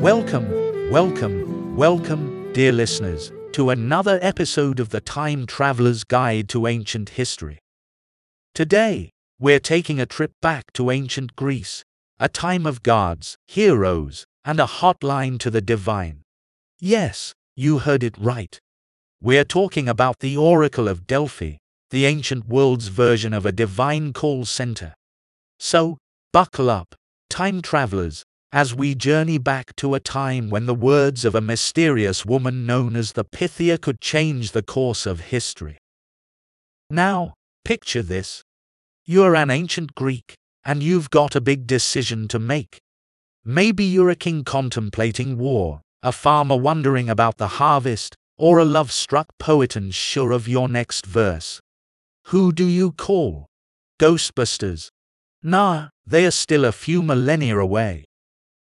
Welcome, welcome, welcome, dear listeners, to another episode of the Time Traveler's Guide to Ancient History. Today, we're taking a trip back to ancient Greece, a time of gods, heroes, and a hotline to the divine. Yes, you heard it right. We're talking about the Oracle of Delphi, the ancient world's version of a divine call center. So, buckle up, time travelers, as we journey back to a time when the words of a mysterious woman known as the Pythia could change the course of history. Now, picture this. You're an ancient Greek, and you've got a big decision to make. Maybe you're a king contemplating war, a farmer wondering about the harvest, or a love struck poet and sure of your next verse. Who do you call? Ghostbusters? Nah, they're still a few millennia away.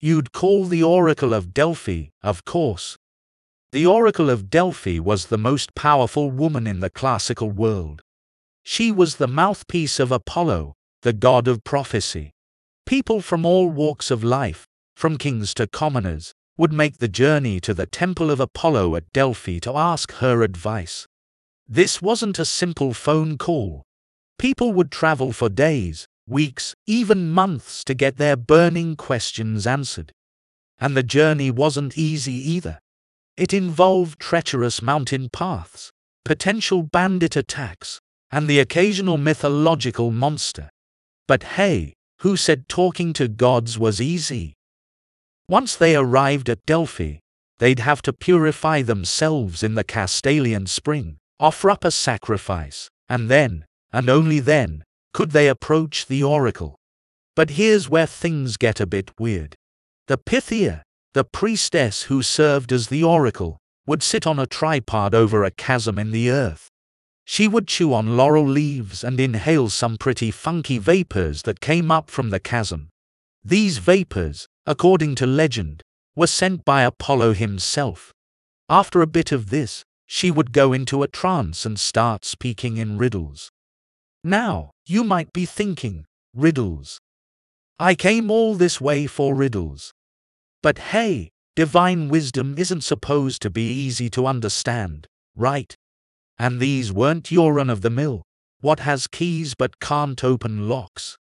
You'd call the Oracle of Delphi, of course. The Oracle of Delphi was the most powerful woman in the classical world. She was the mouthpiece of Apollo, the god of prophecy. People from all walks of life, from kings to commoners, would make the journey to the temple of Apollo at Delphi to ask her advice. This wasn't a simple phone call. People would travel for days, weeks, even months to get their burning questions answered. And the journey wasn't easy either. It involved treacherous mountain paths, potential bandit attacks, and the occasional mythological monster. But hey, who said talking to gods was easy? Once they arrived at Delphi, they'd have to purify themselves in the Castalian spring, offer up a sacrifice, and then, and only then, could they approach the oracle? But here's where things get a bit weird. The Pythia, the priestess who served as the oracle, would sit on a tripod over a chasm in the earth. She would chew on laurel leaves and inhale some pretty funky vapors that came up from the chasm. These vapors, according to legend, were sent by Apollo himself. After a bit of this, she would go into a trance and start speaking in riddles. Now, you might be thinking, riddles. I came all this way for riddles. But hey, divine wisdom isn't supposed to be easy to understand, right? And these weren't your run of the mill, what has keys but can't open locks?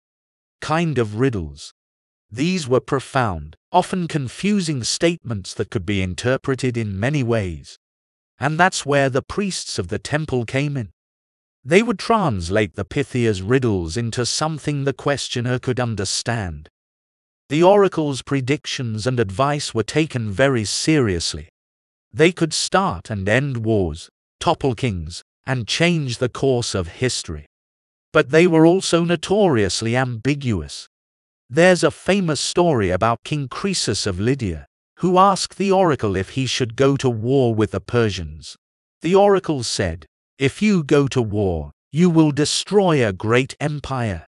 Kind of riddles. These were profound, often confusing statements that could be interpreted in many ways. And that's where the priests of the temple came in. They would translate the Pythia's riddles into something the questioner could understand. The oracle's predictions and advice were taken very seriously. They could start and end wars, topple kings, and change the course of history. But they were also notoriously ambiguous. There's a famous story about King Croesus of Lydia, who asked the oracle if he should go to war with the Persians. The oracle said, if you go to war, you will destroy a great empire.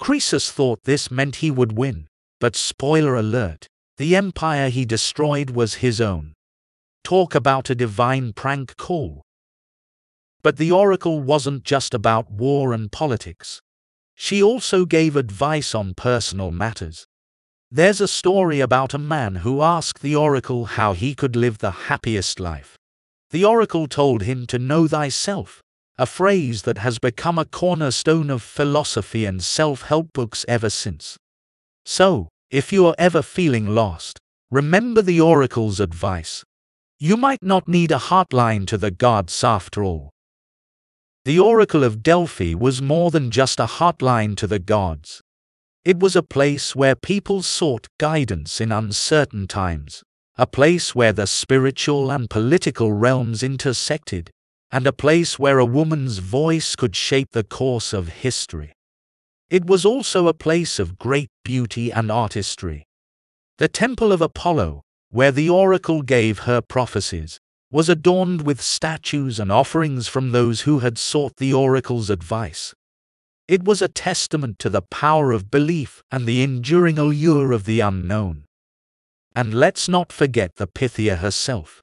Croesus thought this meant he would win, but spoiler alert, the empire he destroyed was his own. Talk about a divine prank call. But the oracle wasn't just about war and politics. She also gave advice on personal matters. There's a story about a man who asked the oracle how he could live the happiest life. The oracle told him to know thyself, a phrase that has become a cornerstone of philosophy and self help books ever since. So, if you are ever feeling lost, remember the oracle's advice. You might not need a hotline to the gods after all. The Oracle of Delphi was more than just a hotline to the gods. It was a place where people sought guidance in uncertain times a place where the spiritual and political realms intersected, and a place where a woman's voice could shape the course of history. It was also a place of great beauty and artistry. The Temple of Apollo, where the oracle gave her prophecies, was adorned with statues and offerings from those who had sought the oracle's advice. It was a testament to the power of belief and the enduring allure of the unknown. And let's not forget the Pythia herself.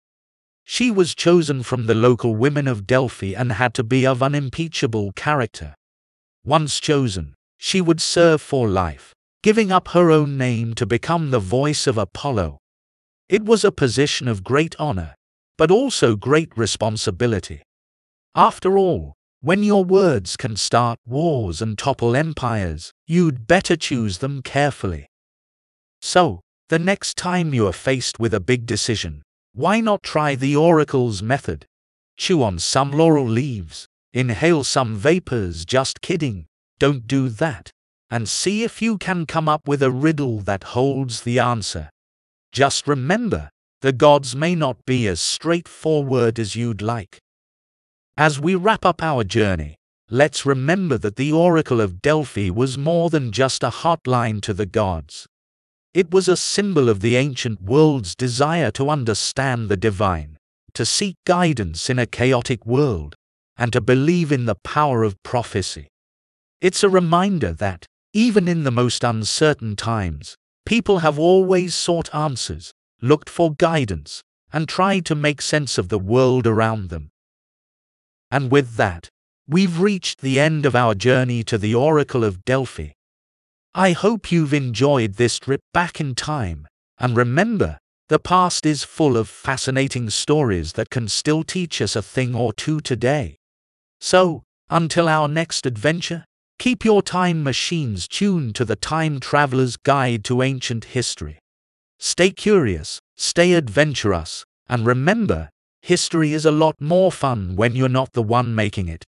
She was chosen from the local women of Delphi and had to be of unimpeachable character. Once chosen, she would serve for life, giving up her own name to become the voice of Apollo. It was a position of great honor, but also great responsibility. After all, when your words can start wars and topple empires, you'd better choose them carefully. So, the next time you are faced with a big decision, why not try the oracle's method? Chew on some laurel leaves, inhale some vapors, just kidding, don't do that, and see if you can come up with a riddle that holds the answer. Just remember, the gods may not be as straightforward as you'd like. As we wrap up our journey, let's remember that the Oracle of Delphi was more than just a hotline to the gods. It was a symbol of the ancient world's desire to understand the divine, to seek guidance in a chaotic world, and to believe in the power of prophecy. It's a reminder that, even in the most uncertain times, people have always sought answers, looked for guidance, and tried to make sense of the world around them. And with that, we've reached the end of our journey to the Oracle of Delphi. I hope you've enjoyed this trip back in time, and remember, the past is full of fascinating stories that can still teach us a thing or two today. So, until our next adventure, keep your time machines tuned to the Time Traveler's Guide to Ancient History. Stay curious, stay adventurous, and remember, History is a lot more fun when you're not the one making it.